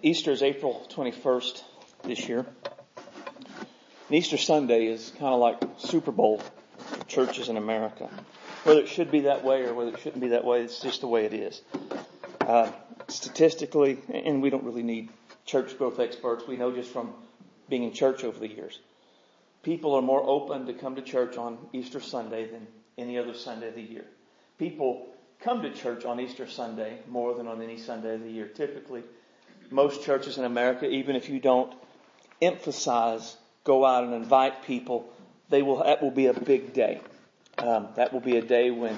Easter is April 21st this year. And Easter Sunday is kind of like Super Bowl for churches in America. Whether it should be that way or whether it shouldn't be that way, it's just the way it is. Uh, statistically, and we don't really need church growth experts, we know just from being in church over the years, people are more open to come to church on Easter Sunday than any other Sunday of the year. People come to church on Easter Sunday more than on any Sunday of the year. Typically, most churches in America, even if you don't emphasize, go out and invite people, they will, that will be a big day. Um, that will be a day when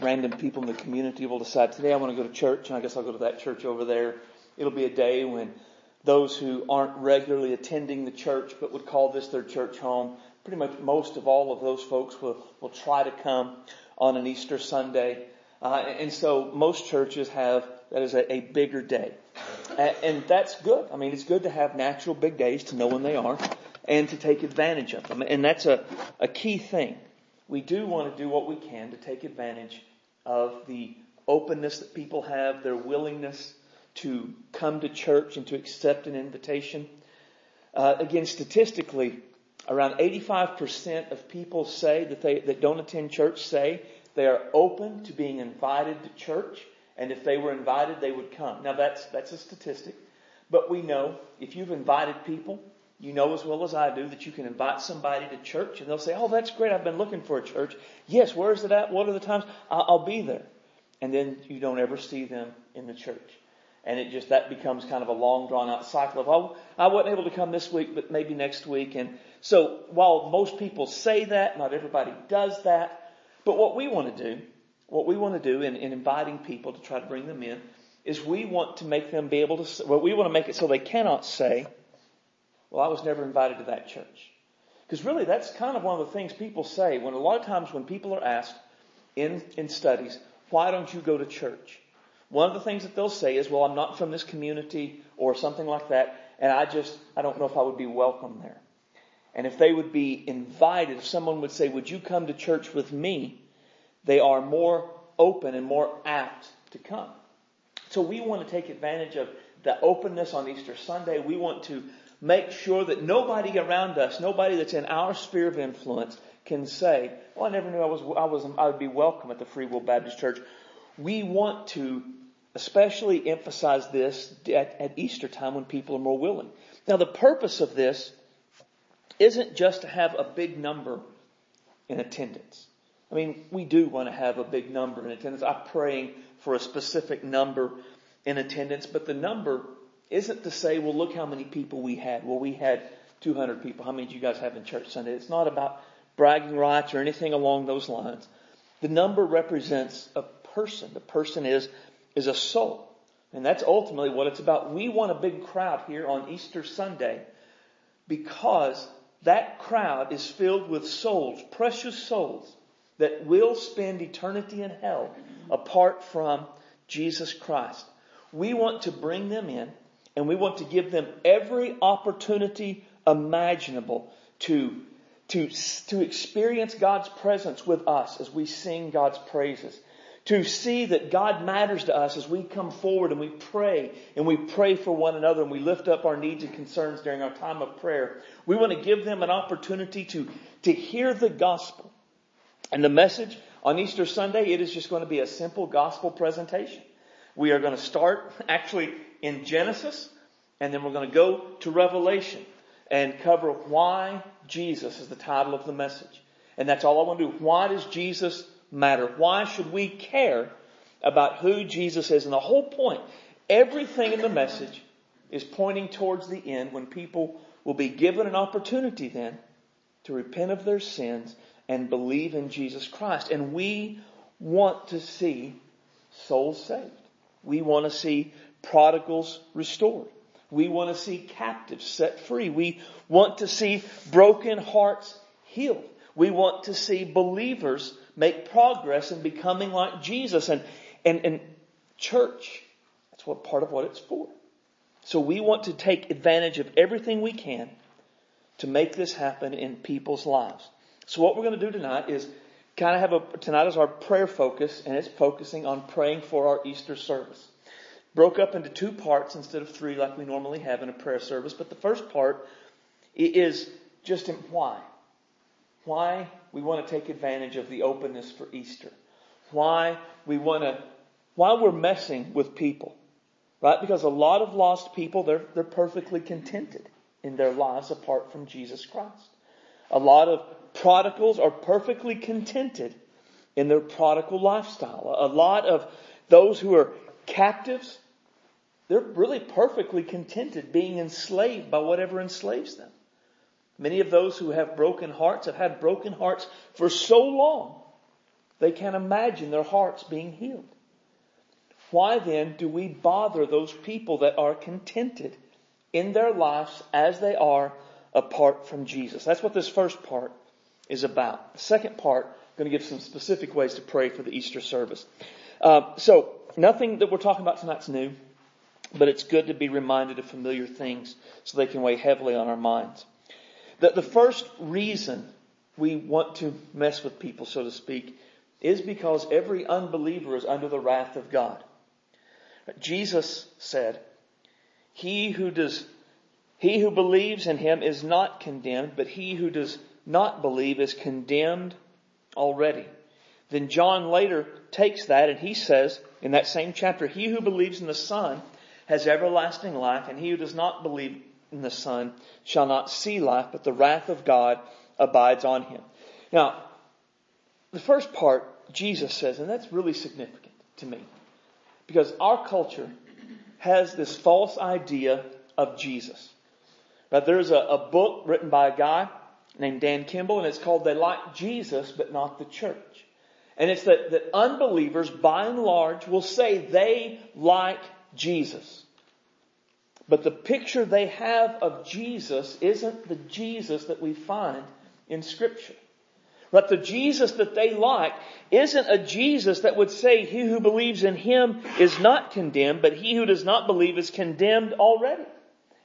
random people in the community will decide, today I want to go to church, and I guess I'll go to that church over there. It'll be a day when those who aren't regularly attending the church but would call this their church home, pretty much most of all of those folks will, will try to come on an Easter Sunday. Uh, and so most churches have that is a, a bigger day. And, and that's good. I mean, it's good to have natural big days to know when they are and to take advantage of them. And that's a, a key thing. We do want to do what we can to take advantage of the openness that people have, their willingness to come to church and to accept an invitation. Uh, again, statistically, around 85% of people say that they that don't attend church say they are open to being invited to church, and if they were invited, they would come. Now that's that's a statistic, but we know if you've invited people, you know as well as I do that you can invite somebody to church, and they'll say, "Oh, that's great! I've been looking for a church. Yes, where is it at? What are the times? I'll, be there." And then you don't ever see them in the church and it just that becomes kind of a long drawn out cycle of oh I wasn't able to come this week but maybe next week and so while most people say that not everybody does that but what we want to do what we want to do in, in inviting people to try to bring them in is we want to make them be able to well we want to make it so they cannot say well I was never invited to that church because really that's kind of one of the things people say when a lot of times when people are asked in in studies why don't you go to church one of the things that they'll say is, well, I'm not from this community or something like that, and I just, I don't know if I would be welcome there. And if they would be invited, if someone would say, would you come to church with me? They are more open and more apt to come. So we want to take advantage of the openness on Easter Sunday. We want to make sure that nobody around us, nobody that's in our sphere of influence can say, well, I never knew I was, I was, I would be welcome at the Free Will Baptist Church. We want to especially emphasize this at, at Easter time when people are more willing. Now the purpose of this isn't just to have a big number in attendance. I mean, we do want to have a big number in attendance. I'm praying for a specific number in attendance, but the number isn't to say, well, look how many people we had. Well, we had 200 people. How many did you guys have in church Sunday? It's not about bragging rights or anything along those lines. The number represents a person. The person is is a soul. And that's ultimately what it's about. We want a big crowd here on Easter Sunday because that crowd is filled with souls, precious souls that will spend eternity in hell apart from Jesus Christ. We want to bring them in and we want to give them every opportunity imaginable to, to, to experience God's presence with us as we sing God's praises to see that God matters to us as we come forward and we pray and we pray for one another and we lift up our needs and concerns during our time of prayer. We want to give them an opportunity to, to hear the gospel. And the message on Easter Sunday, it is just going to be a simple gospel presentation. We are going to start actually in Genesis and then we're going to go to Revelation and cover why Jesus is the title of the message. And that's all I want to do. Why does Jesus matter? Why should we care about who Jesus is? And the whole point, everything in the message is pointing towards the end when people will be given an opportunity then to repent of their sins and believe in Jesus Christ. And we want to see souls saved. We want to see prodigals restored. We want to see captives set free. We want to see broken hearts healed. We want to see believers make progress in becoming like Jesus and, and, and church. That's what part of what it's for. So we want to take advantage of everything we can to make this happen in people's lives. So what we're going to do tonight is kind of have a, tonight is our prayer focus and it's focusing on praying for our Easter service. broke up into two parts instead of three like we normally have in a prayer service. But the first part is just why. Why we want to take advantage of the openness for Easter. Why we want to, why we're messing with people. Right? Because a lot of lost people, they're, they're perfectly contented in their lives apart from Jesus Christ. A lot of prodigals are perfectly contented in their prodigal lifestyle. A lot of those who are captives, they're really perfectly contented being enslaved by whatever enslaves them. Many of those who have broken hearts have had broken hearts for so long, they can't imagine their hearts being healed. Why then do we bother those people that are contented in their lives as they are apart from Jesus? That's what this first part is about. The second part, I'm going to give some specific ways to pray for the Easter service. Uh, so, nothing that we're talking about tonight's new, but it's good to be reminded of familiar things so they can weigh heavily on our minds. The, the first reason we want to mess with people, so to speak, is because every unbeliever is under the wrath of God. Jesus said, he who does, he who believes in him is not condemned, but he who does not believe is condemned already. Then John later takes that and he says in that same chapter, he who believes in the Son has everlasting life and he who does not believe in the Son shall not see life, but the wrath of God abides on him. Now, the first part, Jesus says, and that's really significant to me. Because our culture has this false idea of Jesus. Now, there's a, a book written by a guy named Dan Kimball, and it's called They Like Jesus, but Not the Church. And it's that, that unbelievers, by and large, will say they like Jesus. But the picture they have of Jesus isn't the Jesus that we find in Scripture. But the Jesus that they like isn't a Jesus that would say he who believes in him is not condemned, but he who does not believe is condemned already.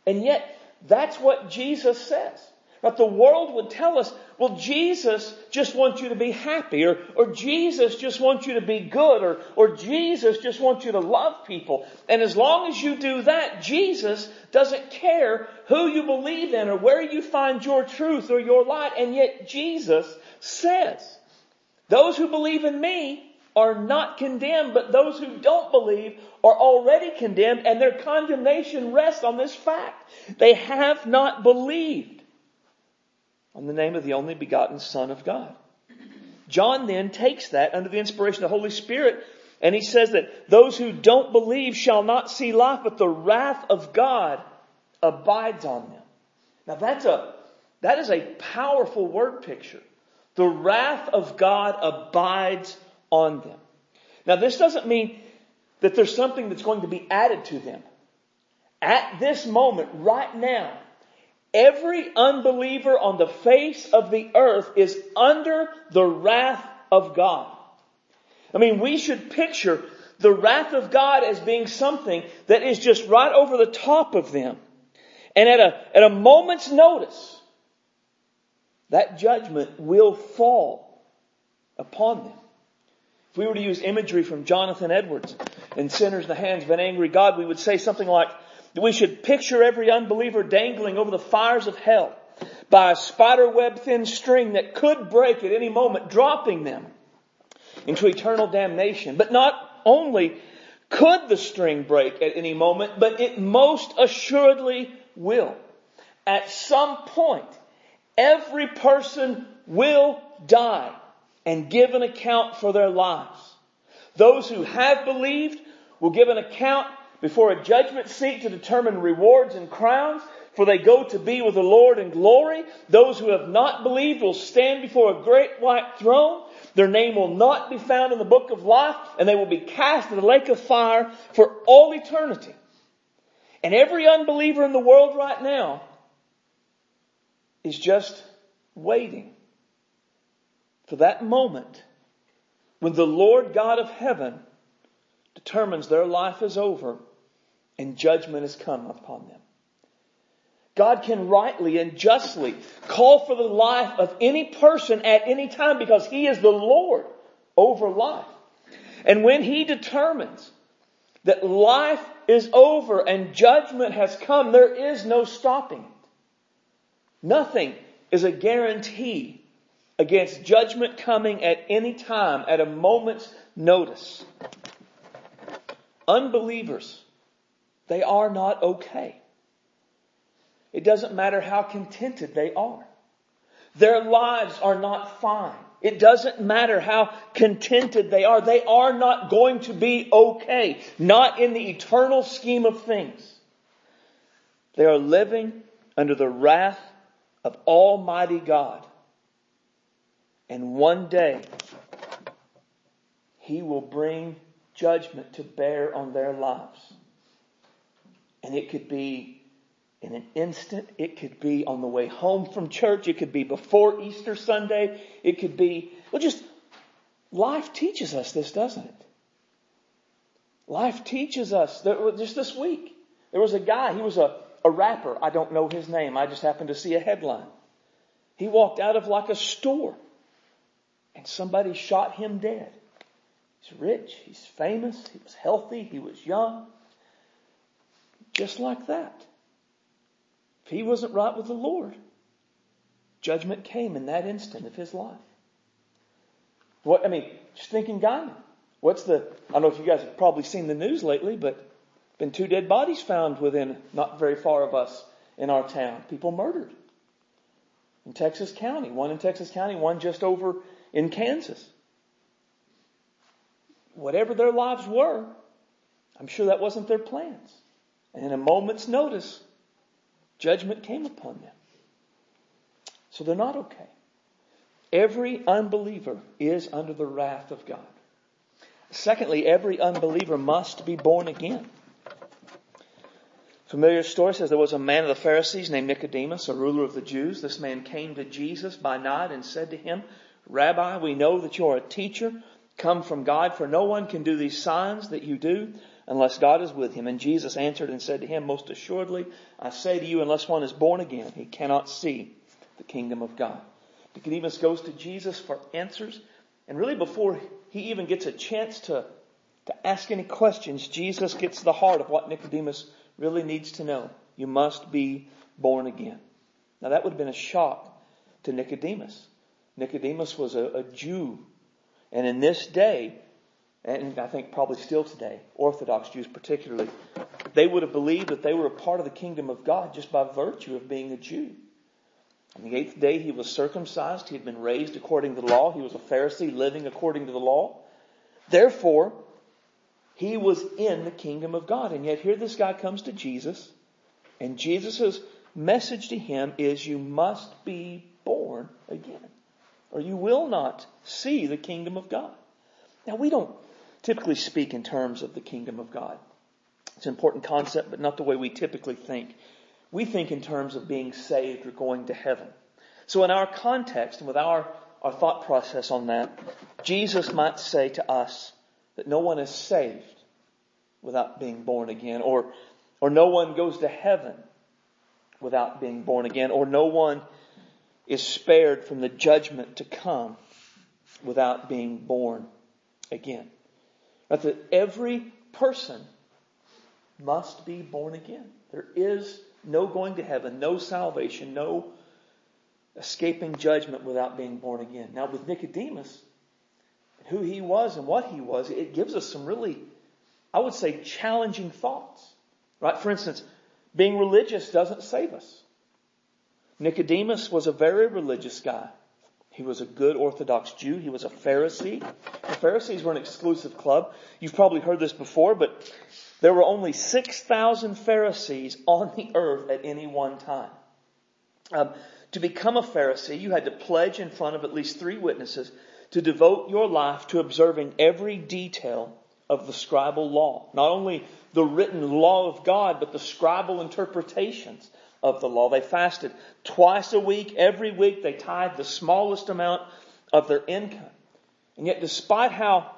And yet, that's what Jesus says. But the world would tell us, well, Jesus just wants you to be happy, or, or Jesus just wants you to be good, or, or Jesus just wants you to love people. And as long as you do that, Jesus doesn't care who you believe in or where you find your truth or your light. And yet Jesus says, those who believe in me are not condemned, but those who don't believe are already condemned and their condemnation rests on this fact. They have not believed on the name of the only begotten Son of God. John then takes that under the inspiration of the Holy Spirit and he says that those who don't believe shall not see life, but the wrath of God abides on them. Now that's a, that is a powerful word picture. The wrath of God abides on them. Now this doesn't mean that there's something that's going to be added to them. At this moment, right now, every unbeliever on the face of the earth is under the wrath of God. I mean, we should picture the wrath of God as being something that is just right over the top of them. And at a, at a moment's notice, that judgment will fall upon them. If we were to use imagery from Jonathan Edwards in Sinners in the Hands of an Angry God, we would say something like, we should picture every unbeliever dangling over the fires of hell by a spiderweb thin string that could break at any moment, dropping them into eternal damnation. But not only could the string break at any moment, but it most assuredly will. At some point, Every person will die and give an account for their lives. Those who have believed will give an account before a judgment seat to determine rewards and crowns, for they go to be with the Lord in glory. Those who have not believed will stand before a great white throne. Their name will not be found in the book of life, and they will be cast in the lake of fire for all eternity. And every unbeliever in the world right now is just waiting for that moment when the Lord God of heaven determines their life is over and judgment has come upon them. God can rightly and justly call for the life of any person at any time because He is the Lord over life. And when He determines that life is over and judgment has come, there is no stopping. Nothing is a guarantee against judgment coming at any time, at a moment's notice. Unbelievers, they are not okay. It doesn't matter how contented they are. Their lives are not fine. It doesn't matter how contented they are. They are not going to be okay. Not in the eternal scheme of things. They are living under the wrath of Almighty God. And one day, He will bring judgment to bear on their lives. And it could be in an instant. It could be on the way home from church. It could be before Easter Sunday. It could be, well, just life teaches us this, doesn't it? Life teaches us. That, just this week, there was a guy, he was a, a rapper. I don't know his name. I just happened to see a headline. He walked out of like a store and somebody shot him dead. He's rich. He's famous. He was healthy. He was young. Just like that. If he wasn't right with the Lord, judgment came in that instant of his life. What, I mean, just thinking Ghana. What's the, I don't know if you guys have probably seen the news lately, but been two dead bodies found within not very far of us in our town. People murdered in Texas County. One in Texas County, one just over in Kansas. Whatever their lives were, I'm sure that wasn't their plans. And in a moment's notice, Judgment came upon them. So they're not okay. Every unbeliever is under the wrath of God. Secondly, every unbeliever must be born again. Familiar story says there was a man of the Pharisees named Nicodemus, a ruler of the Jews. This man came to Jesus by night and said to him, Rabbi, we know that you are a teacher come from God, for no one can do these signs that you do unless God is with him. And Jesus answered and said to him, Most assuredly, I say to you, unless one is born again, he cannot see the kingdom of God. Nicodemus goes to Jesus for answers. And really before he even gets a chance to, to ask any questions, Jesus gets the heart of what Nicodemus really needs to know. You must be born again. Now that would have been a shock to Nicodemus. Nicodemus was a, a Jew. And in this day, and I think probably still today, Orthodox Jews particularly, they would have believed that they were a part of the kingdom of God just by virtue of being a Jew. On the eighth day he was circumcised. He had been raised according to the law. He was a Pharisee living according to the law. Therefore, he was in the kingdom of God. And yet here this guy comes to Jesus, and Jesus' message to him is you must be born again, or you will not see the kingdom of God. Now we don't typically speak in terms of the kingdom of God. It's an important concept, but not the way we typically think. We think in terms of being saved or going to heaven. So in our context and with our, our thought process on that, Jesus might say to us that no one is saved without being born again, or, or no one goes to heaven without being born again, or no one is spared from the judgment to come without being born again. That every person must be born again. There is no going to heaven, no salvation, no escaping judgment without being born again. Now with Nicodemus, who he was and what he was, it gives us some really, I would say, challenging thoughts. Right? For instance, being religious doesn't save us. Nicodemus was a very religious guy. He was a good Orthodox Jew. He was a Pharisee. The Pharisees were an exclusive club. You've probably heard this before, but there were only 6,000 Pharisees on the earth at any one time. Um, to become a Pharisee, you had to pledge in front of at least three witnesses to devote your life to observing every detail of the scribal law. Not only the written law of God, but the scribal interpretations of the law. They fasted twice a week. Every week they tithed the smallest amount of their income. And yet despite how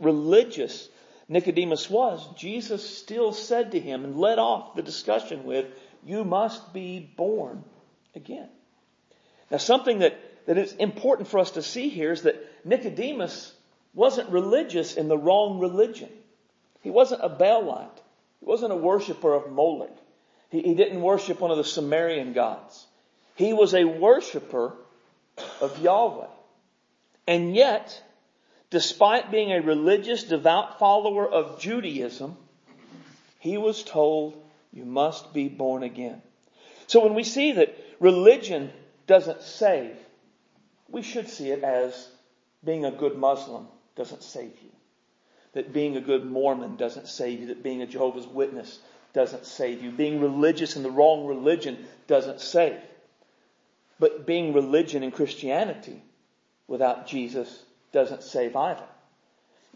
religious Nicodemus was, Jesus still said to him and led off the discussion with, you must be born again. Now something that, that is important for us to see here is that Nicodemus wasn't religious in the wrong religion. He wasn't a Baalite. He wasn't a worshiper of Moloch. He, he didn't worship one of the Sumerian gods. He was a worshiper of Yahweh. And yet, despite being a religious, devout follower of Judaism, he was told, you must be born again. So when we see that religion doesn't save, we should see it as being a good Muslim doesn't save you. That being a good Mormon doesn't save you. That being a Jehovah's Witness doesn't save you. Being religious in the wrong religion doesn't save. But being religion in Christianity without Jesus doesn't save either.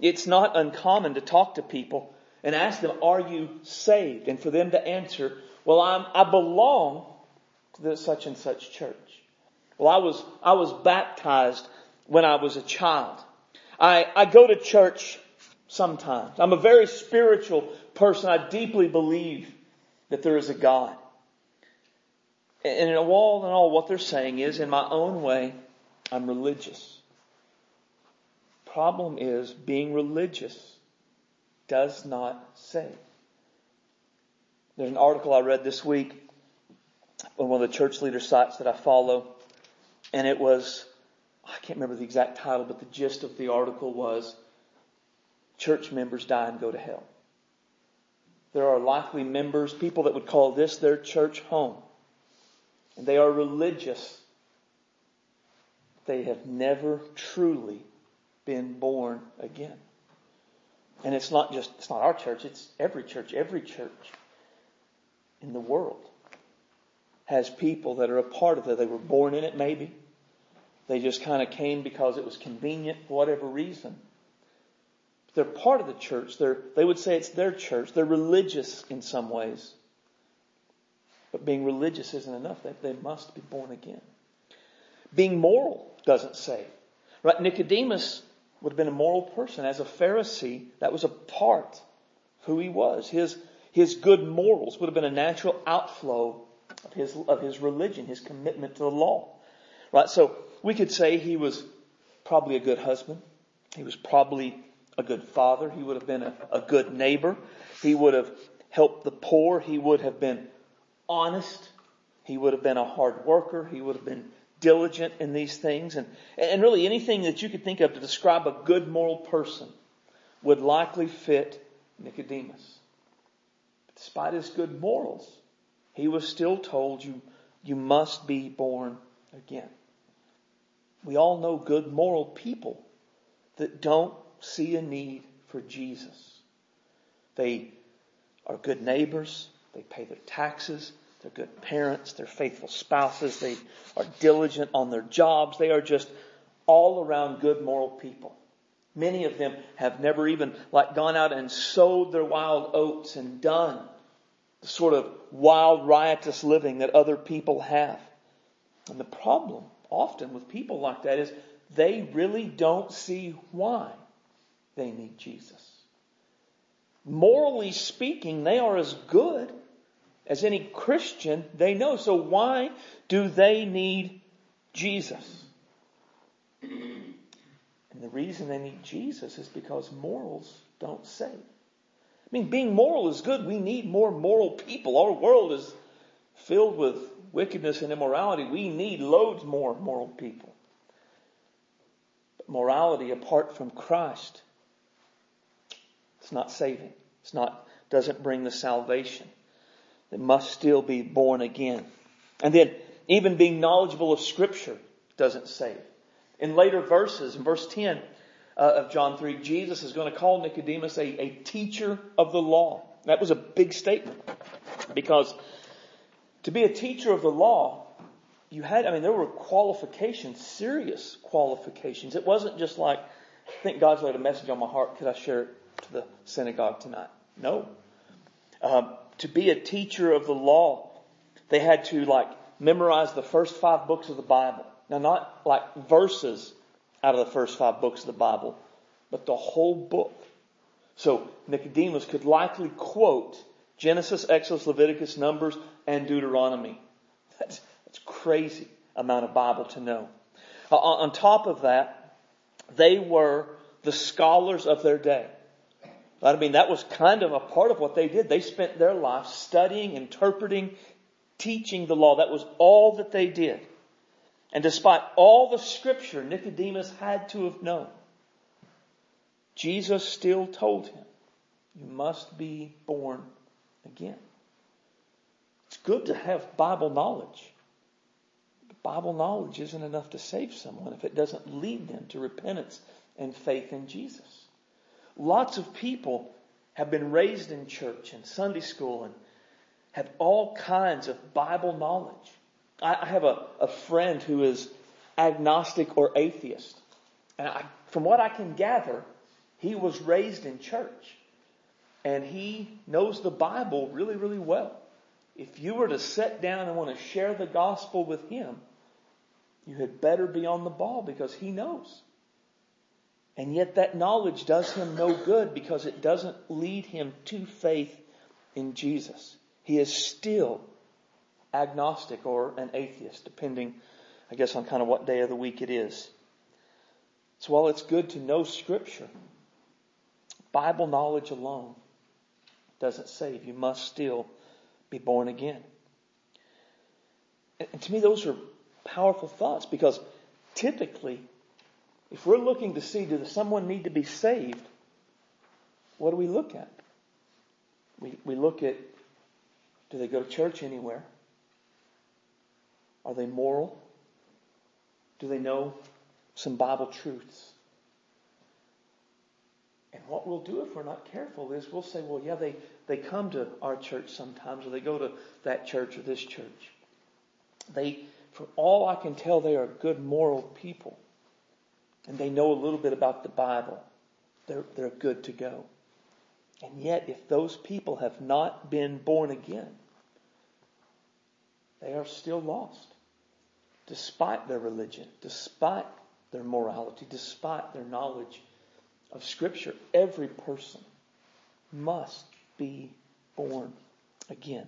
It's not uncommon to talk to people and ask them, are you saved? And for them to answer, well, I'm, I belong to the such and such church. Well, I was, I was baptized when I was a child. I, I go to church sometimes. I'm a very spiritual person. I deeply believe that there is a God. And in all in all, what they're saying is, in my own way, I'm religious. Problem is, being religious does not save. There's an article I read this week on one of the church leader sites that I follow, and it was, I can't remember the exact title, but the gist of the article was, church members die and go to hell. There are likely members, people that would call this their church home. And they are religious. They have never truly been born again. And it's not just, it's not our church, it's every church. Every church in the world has people that are a part of it. They were born in it maybe. They just kind of came because it was convenient for whatever reason. They're part of the church. They're, they would say it's their church. They're religious in some ways. But being religious isn't enough. They, they must be born again. Being moral doesn't save. Right? Nicodemus would have been a moral person. As a Pharisee, that was a part of who he was. His, his good morals would have been a natural outflow of his, of his religion, his commitment to the law. Right? So we could say he was probably a good husband. He was probably a good father. He would have been a, a good neighbor. He would have helped the poor. He would have been honest. He would have been a hard worker. He would have been diligent in these things. And, and really anything that you could think of to describe a good moral person would likely fit Nicodemus. Despite his good morals, he was still told you, you must be born again. We all know good moral people that don't see a need for Jesus. They are good neighbors. They pay their taxes. They're good parents. They're faithful spouses. They are diligent on their jobs. They are just all around good moral people. Many of them have never even like gone out and sowed their wild oats and done the sort of wild riotous living that other people have. And the problem often with people like that is they really don't see why they need Jesus. Morally speaking, they are as good as any Christian they know. So why do they need Jesus? And the reason they need Jesus is because morals don't save. I mean, being moral is good. We need more moral people. Our world is filled with wickedness and immorality. We need loads more moral people. But morality apart from Christ it's not saving. It's not, doesn't bring the salvation. They must still be born again. And then, even being knowledgeable of scripture doesn't save. In later verses, in verse 10 uh, of John 3, Jesus is going to call Nicodemus a, a teacher of the law. That was a big statement because to be a teacher of the law, you had, I mean, there were qualifications, serious qualifications. It wasn't just like, I think God's laid a message on my heart. Could I share it to the synagogue tonight. No. Um, to be a teacher of the law, they had to like memorize the first five books of the Bible. Now, not like verses out of the first five books of the Bible, but the whole book. So Nicodemus could likely quote Genesis, Exodus, Leviticus, Numbers, and Deuteronomy. That's, that's crazy amount of Bible to know. Uh, on top of that, they were the scholars of their day. I mean, that was kind of a part of what they did. They spent their life studying, interpreting, teaching the law. That was all that they did. And despite all the scripture Nicodemus had to have known, Jesus still told him, you must be born again. It's good to have Bible knowledge. But Bible knowledge isn't enough to save someone if it doesn't lead them to repentance and faith in Jesus. Lots of people have been raised in church and Sunday school and have all kinds of Bible knowledge. I have a, a friend who is agnostic or atheist. And I, from what I can gather, he was raised in church. And he knows the Bible really, really well. If you were to sit down and want to share the gospel with him, you had better be on the ball because he knows. And yet that knowledge does him no good because it doesn't lead him to faith in Jesus. He is still agnostic or an atheist, depending, I guess, on kind of what day of the week it is. So while it's good to know scripture, Bible knowledge alone doesn't save. You must still be born again. And to me, those are powerful thoughts because typically if we're looking to see, does someone need to be saved? What do we look at? We, we look at, do they go to church anywhere? Are they moral? Do they know some Bible truths? And what we'll do if we're not careful is we'll say, well, yeah, they, they come to our church sometimes, or they go to that church or this church. They, for all I can tell, they are good moral people and they know a little bit about the Bible, they're, they're good to go. And yet, if those people have not been born again, they are still lost. Despite their religion, despite their morality, despite their knowledge of Scripture, every person must be born again.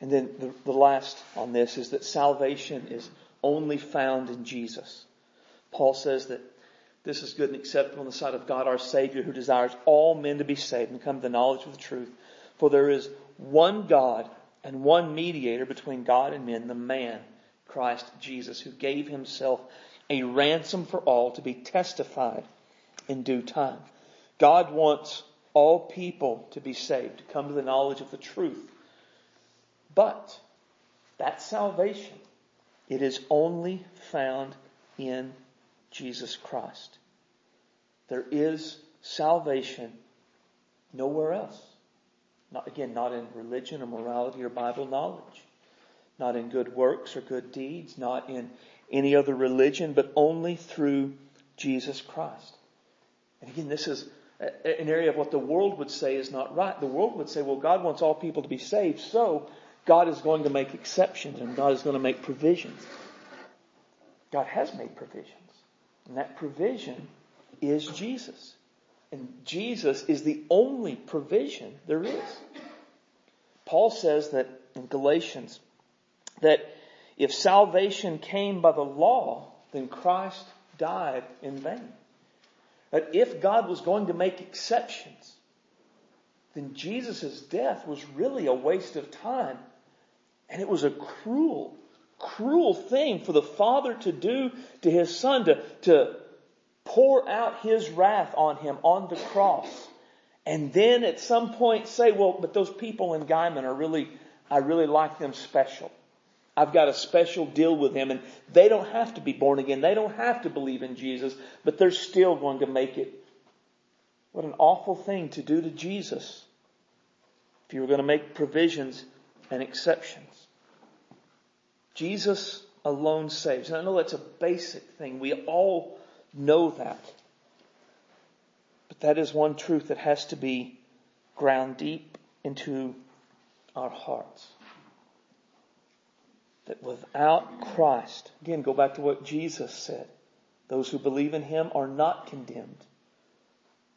And then the, the last on this is that salvation is only found in Jesus. Paul says that this is good and acceptable in the sight of God our Savior who desires all men to be saved and come to the knowledge of the truth. For there is one God and one mediator between God and men, the man, Christ Jesus, who gave himself a ransom for all to be testified in due time. God wants all people to be saved, to come to the knowledge of the truth. But that salvation, it is only found in Jesus Christ. There is salvation nowhere else. Not, again, not in religion or morality or Bible knowledge. Not in good works or good deeds. Not in any other religion, but only through Jesus Christ. And again, this is an area of what the world would say is not right. The world would say, well, God wants all people to be saved, so God is going to make exceptions and God is going to make provisions. God has made provisions. And that provision is Jesus. And Jesus is the only provision there is. Paul says that in Galatians that if salvation came by the law, then Christ died in vain. That if God was going to make exceptions, then Jesus' death was really a waste of time. And it was a cruel cruel thing for the Father to do to His Son, to, to pour out His wrath on Him on the cross. And then at some point say, well, but those people in Guymon are really, I really like them special. I've got a special deal with them and they don't have to be born again. They don't have to believe in Jesus, but they're still going to make it. What an awful thing to do to Jesus if you were going to make provisions and exceptions. Jesus alone saves. And I know that's a basic thing. We all know that. But that is one truth that has to be ground deep into our hearts. That without Christ, again, go back to what Jesus said. Those who believe in Him are not condemned.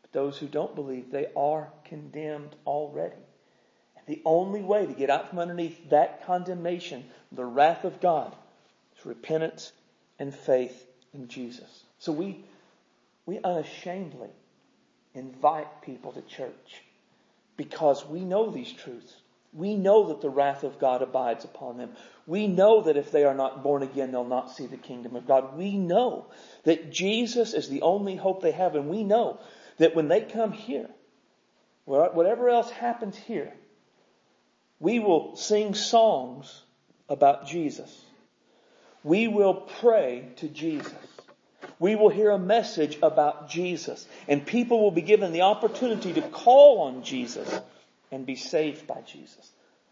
But those who don't believe, they are condemned already. The only way to get out from underneath that condemnation, the wrath of God, is repentance and faith in Jesus. So we, we unashamedly invite people to church because we know these truths. We know that the wrath of God abides upon them. We know that if they are not born again, they'll not see the kingdom of God. We know that Jesus is the only hope they have, and we know that when they come here, whatever else happens here, we will sing songs about Jesus. We will pray to Jesus. We will hear a message about Jesus. And people will be given the opportunity to call on Jesus and be saved by Jesus.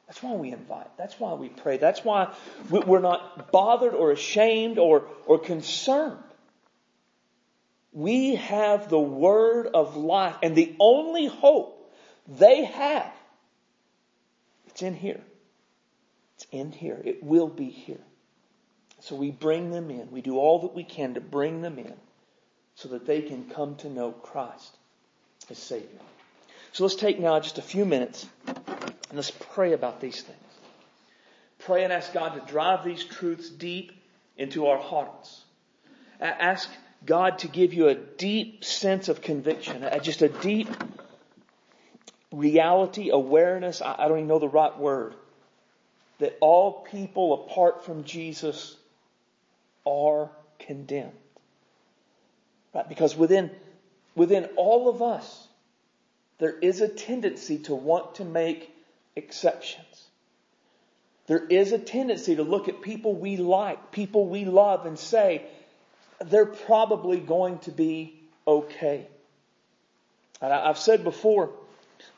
That's why we invite. That's why we pray. That's why we're not bothered or ashamed or, or concerned. We have the word of life and the only hope they have, it's in here. It's in here. It will be here. So we bring them in. We do all that we can to bring them in so that they can come to know Christ as Savior. So let's take now just a few minutes and let's pray about these things. Pray and ask God to drive these truths deep into our hearts. Ask God to give you a deep sense of conviction, just a deep reality, awareness, I don't even know the right word, that all people apart from Jesus are condemned. Right? Because within, within all of us, there is a tendency to want to make exceptions. There is a tendency to look at people we like, people we love, and say, they're probably going to be okay. And I've said before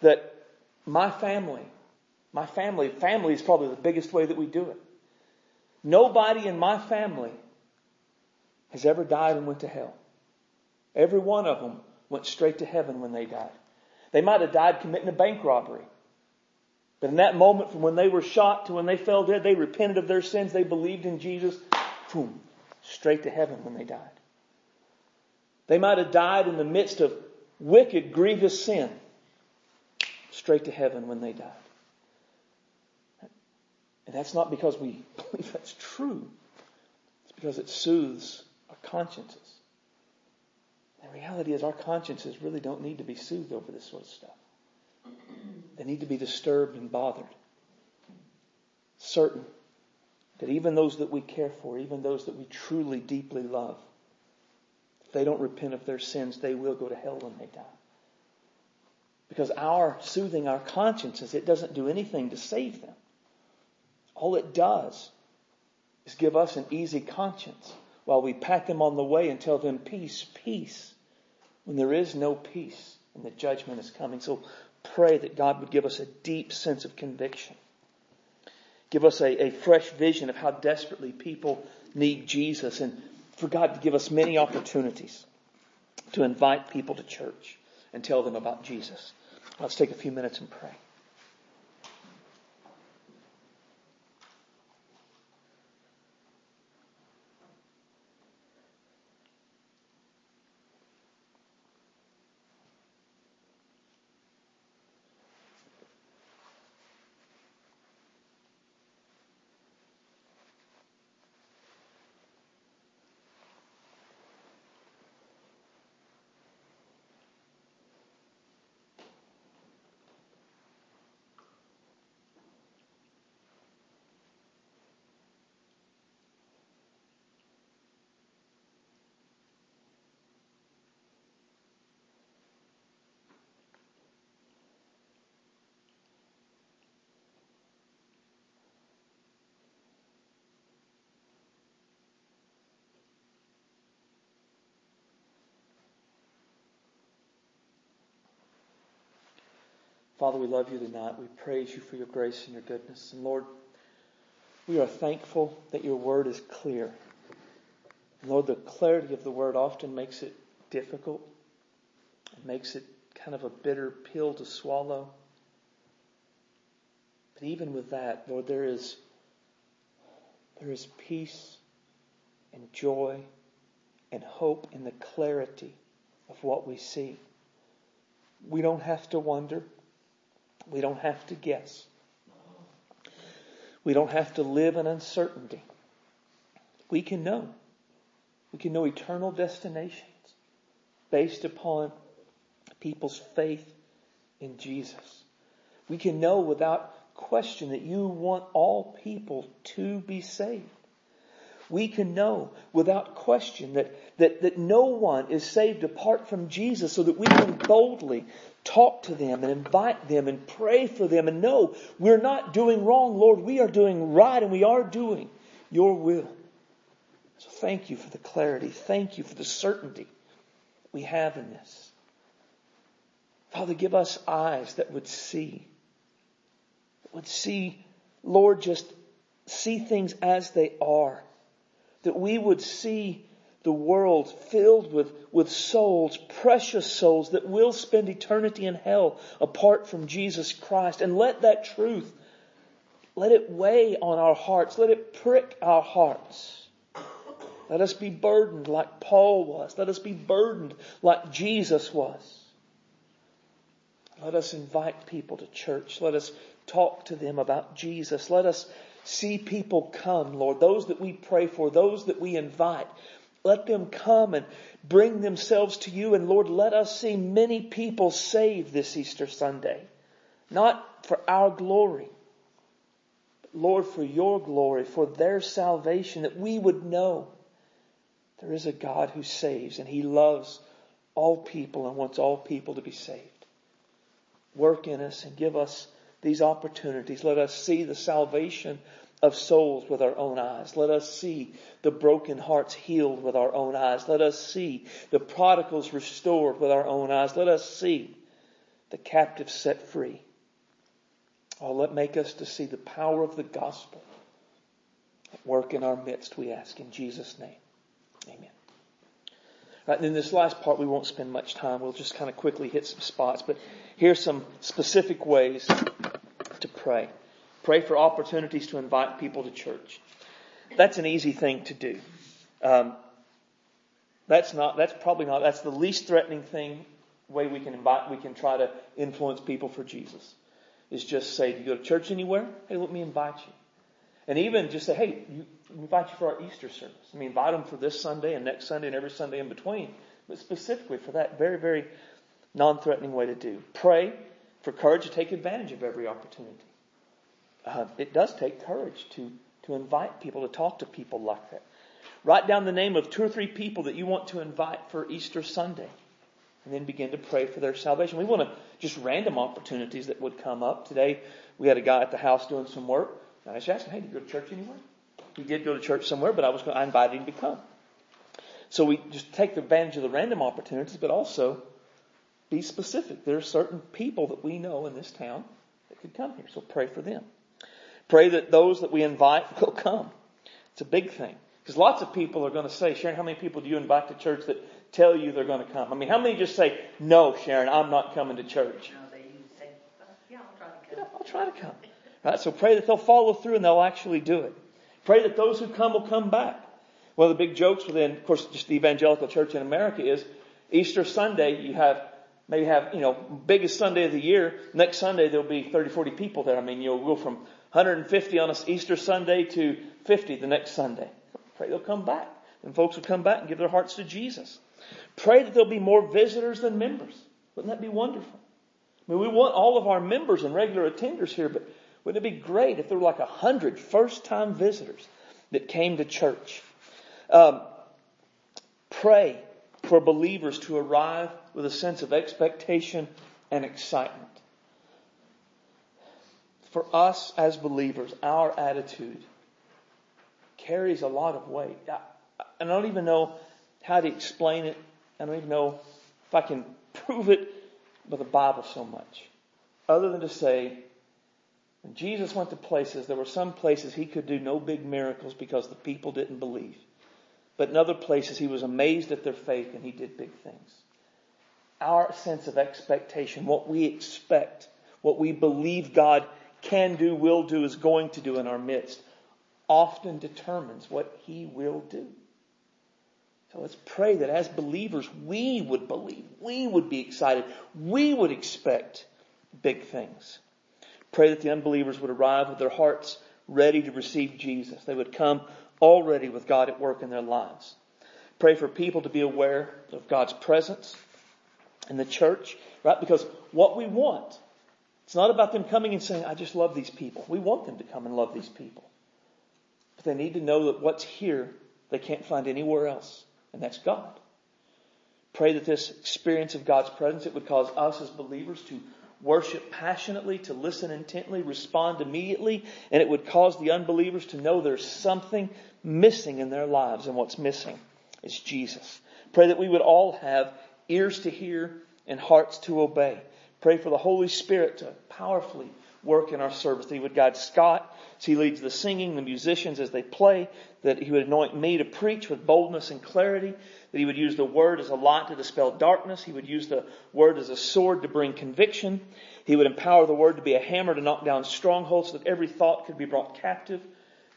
that my family, my family, family is probably the biggest way that we do it. Nobody in my family has ever died and went to hell. Every one of them went straight to heaven when they died. They might have died committing a bank robbery. But in that moment from when they were shot to when they fell dead, they repented of their sins. They believed in Jesus. Boom. Straight to heaven when they died. They might have died in the midst of wicked, grievous sin. Straight to heaven when they died. And that's not because we believe that's true. It's because it soothes our consciences. The reality is our consciences really don't need to be soothed over this sort of stuff. They need to be disturbed and bothered. Certain that even those that we care for, even those that we truly deeply love, if they don't repent of their sins, they will go to hell when they die. Because our soothing our consciences, it doesn't do anything to save them. All it does is give us an easy conscience while we pat them on the way and tell them peace, peace, when there is no peace and the judgment is coming. So pray that God would give us a deep sense of conviction. Give us a, a fresh vision of how desperately people need Jesus and for God to give us many opportunities to invite people to church and tell them about Jesus. Let's take a few minutes and pray. Father, we love you tonight. We praise you for your grace and your goodness. And Lord, we are thankful that your word is clear. Lord, the clarity of the word often makes it difficult. It makes it kind of a bitter pill to swallow. But even with that, Lord, there is, there is peace and joy and hope in the clarity of what we see. We don't have to wonder. We don't have to guess. We don't have to live in uncertainty. We can know. We can know eternal destinations based upon people's faith in Jesus. We can know without question that you want all people to be saved. We can know without question that, that, that no one is saved apart from Jesus so that we can boldly talk to them and invite them and pray for them and know we're not doing wrong, Lord. We are doing right and we are doing your will. So thank you for the clarity. Thank you for the certainty we have in this. Father, give us eyes that would see, that would see, Lord, just see things as they are. That we would see the world filled with, with souls, precious souls that will spend eternity in hell apart from Jesus Christ. And let that truth, let it weigh on our hearts. Let it prick our hearts. Let us be burdened like Paul was. Let us be burdened like Jesus was. Let us invite people to church. Let us talk to them about Jesus. Let us see people come, Lord. Those that we pray for, those that we invite. Let them come and bring themselves to you. And Lord, let us see many people saved this Easter Sunday. Not for our glory, but Lord, for your glory, for their salvation, that we would know there is a God who saves and He loves all people and wants all people to be saved. Work in us and give us these opportunities. Let us see the salvation of souls with our own eyes. Let us see the broken hearts healed with our own eyes. Let us see the prodigals restored with our own eyes. Let us see the captives set free. Oh, let make us to see the power of the gospel at work in our midst, we ask in Jesus' name. Amen. Right, and in this last part, we won't spend much time. We'll just kind of quickly hit some spots. But here's some specific ways to pray. Pray for opportunities to invite people to church. That's an easy thing to do. Um, that's not. That's probably not. That's the least threatening thing. Way we can invite. We can try to influence people for Jesus. Is just say, "Do you go to church anywhere? Hey, let me invite you." And even just say, "Hey, you, invite you for our Easter service. I mean, invite them for this Sunday and next Sunday and every Sunday in between. But specifically for that very, very non-threatening way to do. Pray for courage to take advantage of every opportunity. Uh, it does take courage to, to invite people, to talk to people like that. Write down the name of two or three people that you want to invite for Easter Sunday. And then begin to pray for their salvation. We want to just random opportunities that would come up. Today, we had a guy at the house doing some work. And I just asked him, hey, do you go to church anywhere? He did go to church somewhere, but I was going, I invited him to come. So we just take advantage of the random opportunities, but also be specific. There are certain people that we know in this town that could come here. So pray for them. Pray that those that we invite will come. It's a big thing. Because lots of people are going to say, Sharon, how many people do you invite to church that tell you they're going to come? I mean, how many just say, no, Sharon, I'm not coming to church? No, they say, yeah, I'll try to come. Yeah, I'll try to come. Right? So pray that they'll follow through and they'll actually do it. Pray that those who come will come back. One of the big jokes within, of course, just the evangelical church in America is Easter Sunday, you have, maybe have, you know, biggest Sunday of the year. Next Sunday there'll be 30, 40 people there. I mean, you'll go from 150 on Easter Sunday to 50 the next Sunday. Pray they'll come back. And folks will come back and give their hearts to Jesus. Pray that there'll be more visitors than members. Wouldn't that be wonderful? I mean, we want all of our members and regular attenders here, but wouldn't it be great if there were like a hundred first time visitors that came to church? Um, pray for believers to arrive with a sense of expectation and excitement. For us as believers, our attitude carries a lot of weight. I, I don't even know how to explain it. I don't even know if I can prove it with the Bible so much. Other than to say, when Jesus went to places, there were some places he could do no big miracles because the people didn't believe. But in other places, he was amazed at their faith and he did big things. Our sense of expectation, what we expect, what we believe God can do, will do, is going to do in our midst, often determines what he will do. So let's pray that as believers, we would believe, we would be excited, we would expect big things. Pray that the unbelievers would arrive with their hearts ready to receive Jesus. They would come already with God at work in their lives. Pray for people to be aware of God's presence in the church, right? Because what we want, it's not about them coming and saying, I just love these people. We want them to come and love these people. But they need to know that what's here, they can't find anywhere else. And that's God. Pray that this experience of God's presence, it would cause us as believers to worship passionately, to listen intently, respond immediately, and it would cause the unbelievers to know there's something missing in their lives, and what's missing is Jesus. Pray that we would all have ears to hear and hearts to obey. Pray for the Holy Spirit to powerfully work in our service. That He would guide Scott as he leads the singing, the musicians as they play, that He would anoint me to preach with boldness and clarity, that He would use the Word as a light to dispel darkness, He would use the Word as a sword to bring conviction, He would empower the Word to be a hammer to knock down strongholds so that every thought could be brought captive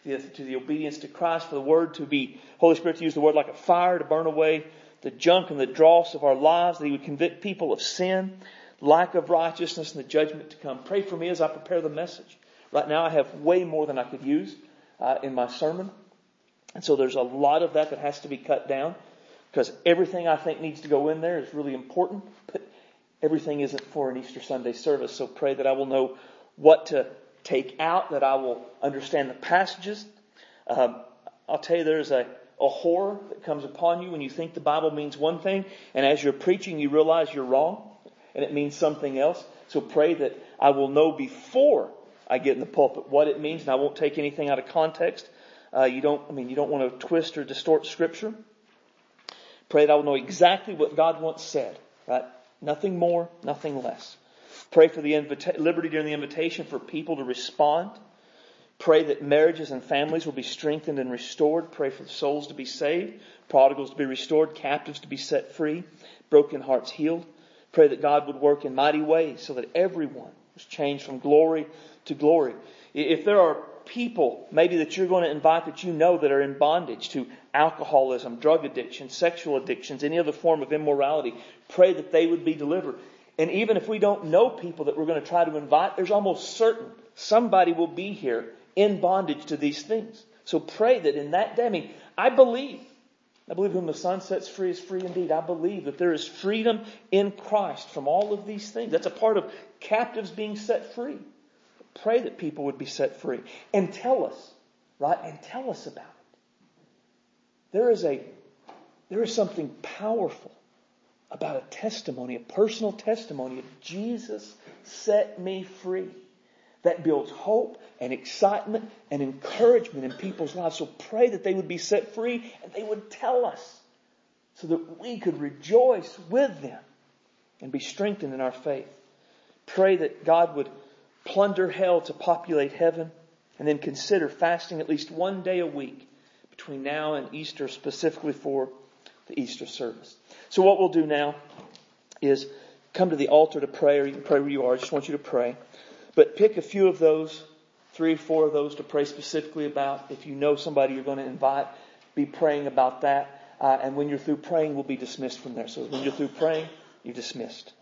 to the obedience to Christ, for the Word to be, Holy Spirit to use the Word like a fire to burn away the junk and the dross of our lives, that He would convict people of sin, lack of righteousness, and the judgment to come. Pray for me as I prepare the message. Right now I have way more than I could use uh, in my sermon. And so there's a lot of that that has to be cut down because everything I think needs to go in there is really important, but everything isn't for an Easter Sunday service. So pray that I will know what to take out, that I will understand the passages. Um, I'll tell you, there's a, a horror that comes upon you when you think the Bible means one thing, and as you're preaching, you realize you're wrong, and it means something else. So pray that I will know before I get in the pulpit what it means, and I won't take anything out of context. Uh, you don't, I mean, you don't want to twist or distort Scripture. Pray that I will know exactly what God once said, right? Nothing more, nothing less. Pray for the invita- liberty during the invitation for people to respond. Pray that marriages and families will be strengthened and restored. Pray for souls to be saved, prodigals to be restored, captives to be set free, broken hearts healed. Pray that God would work in mighty ways so that everyone was changed from glory to glory. If there are people maybe that you're going to invite that you know that are in bondage to alcoholism, drug addiction, sexual addictions, any other form of immorality, pray that they would be delivered. And even if we don't know people that we're going to try to invite, there's almost certain somebody will be here in bondage to these things. So pray that in that day, I mean, I believe, I believe whom the Son sets free is free indeed. I believe that there is freedom in Christ from all of these things. That's a part of captives being set free. Pray that people would be set free. And tell us, right? And tell us about it. There is a, there is something powerful about a testimony, a personal testimony of Jesus set me free. That builds hope and excitement and encouragement in people's lives. So pray that they would be set free and they would tell us so that we could rejoice with them and be strengthened in our faith. Pray that God would plunder hell to populate heaven, and then consider fasting at least one day a week between now and Easter, specifically for the Easter service. So what we'll do now is come to the altar to pray, or you can pray where you are. I just want you to pray. But pick a few of those, three or four of those to pray specifically about. If you know somebody you're going to invite, be praying about that. Uh, and when you're through praying, we'll be dismissed from there. So when you're through praying, you're dismissed.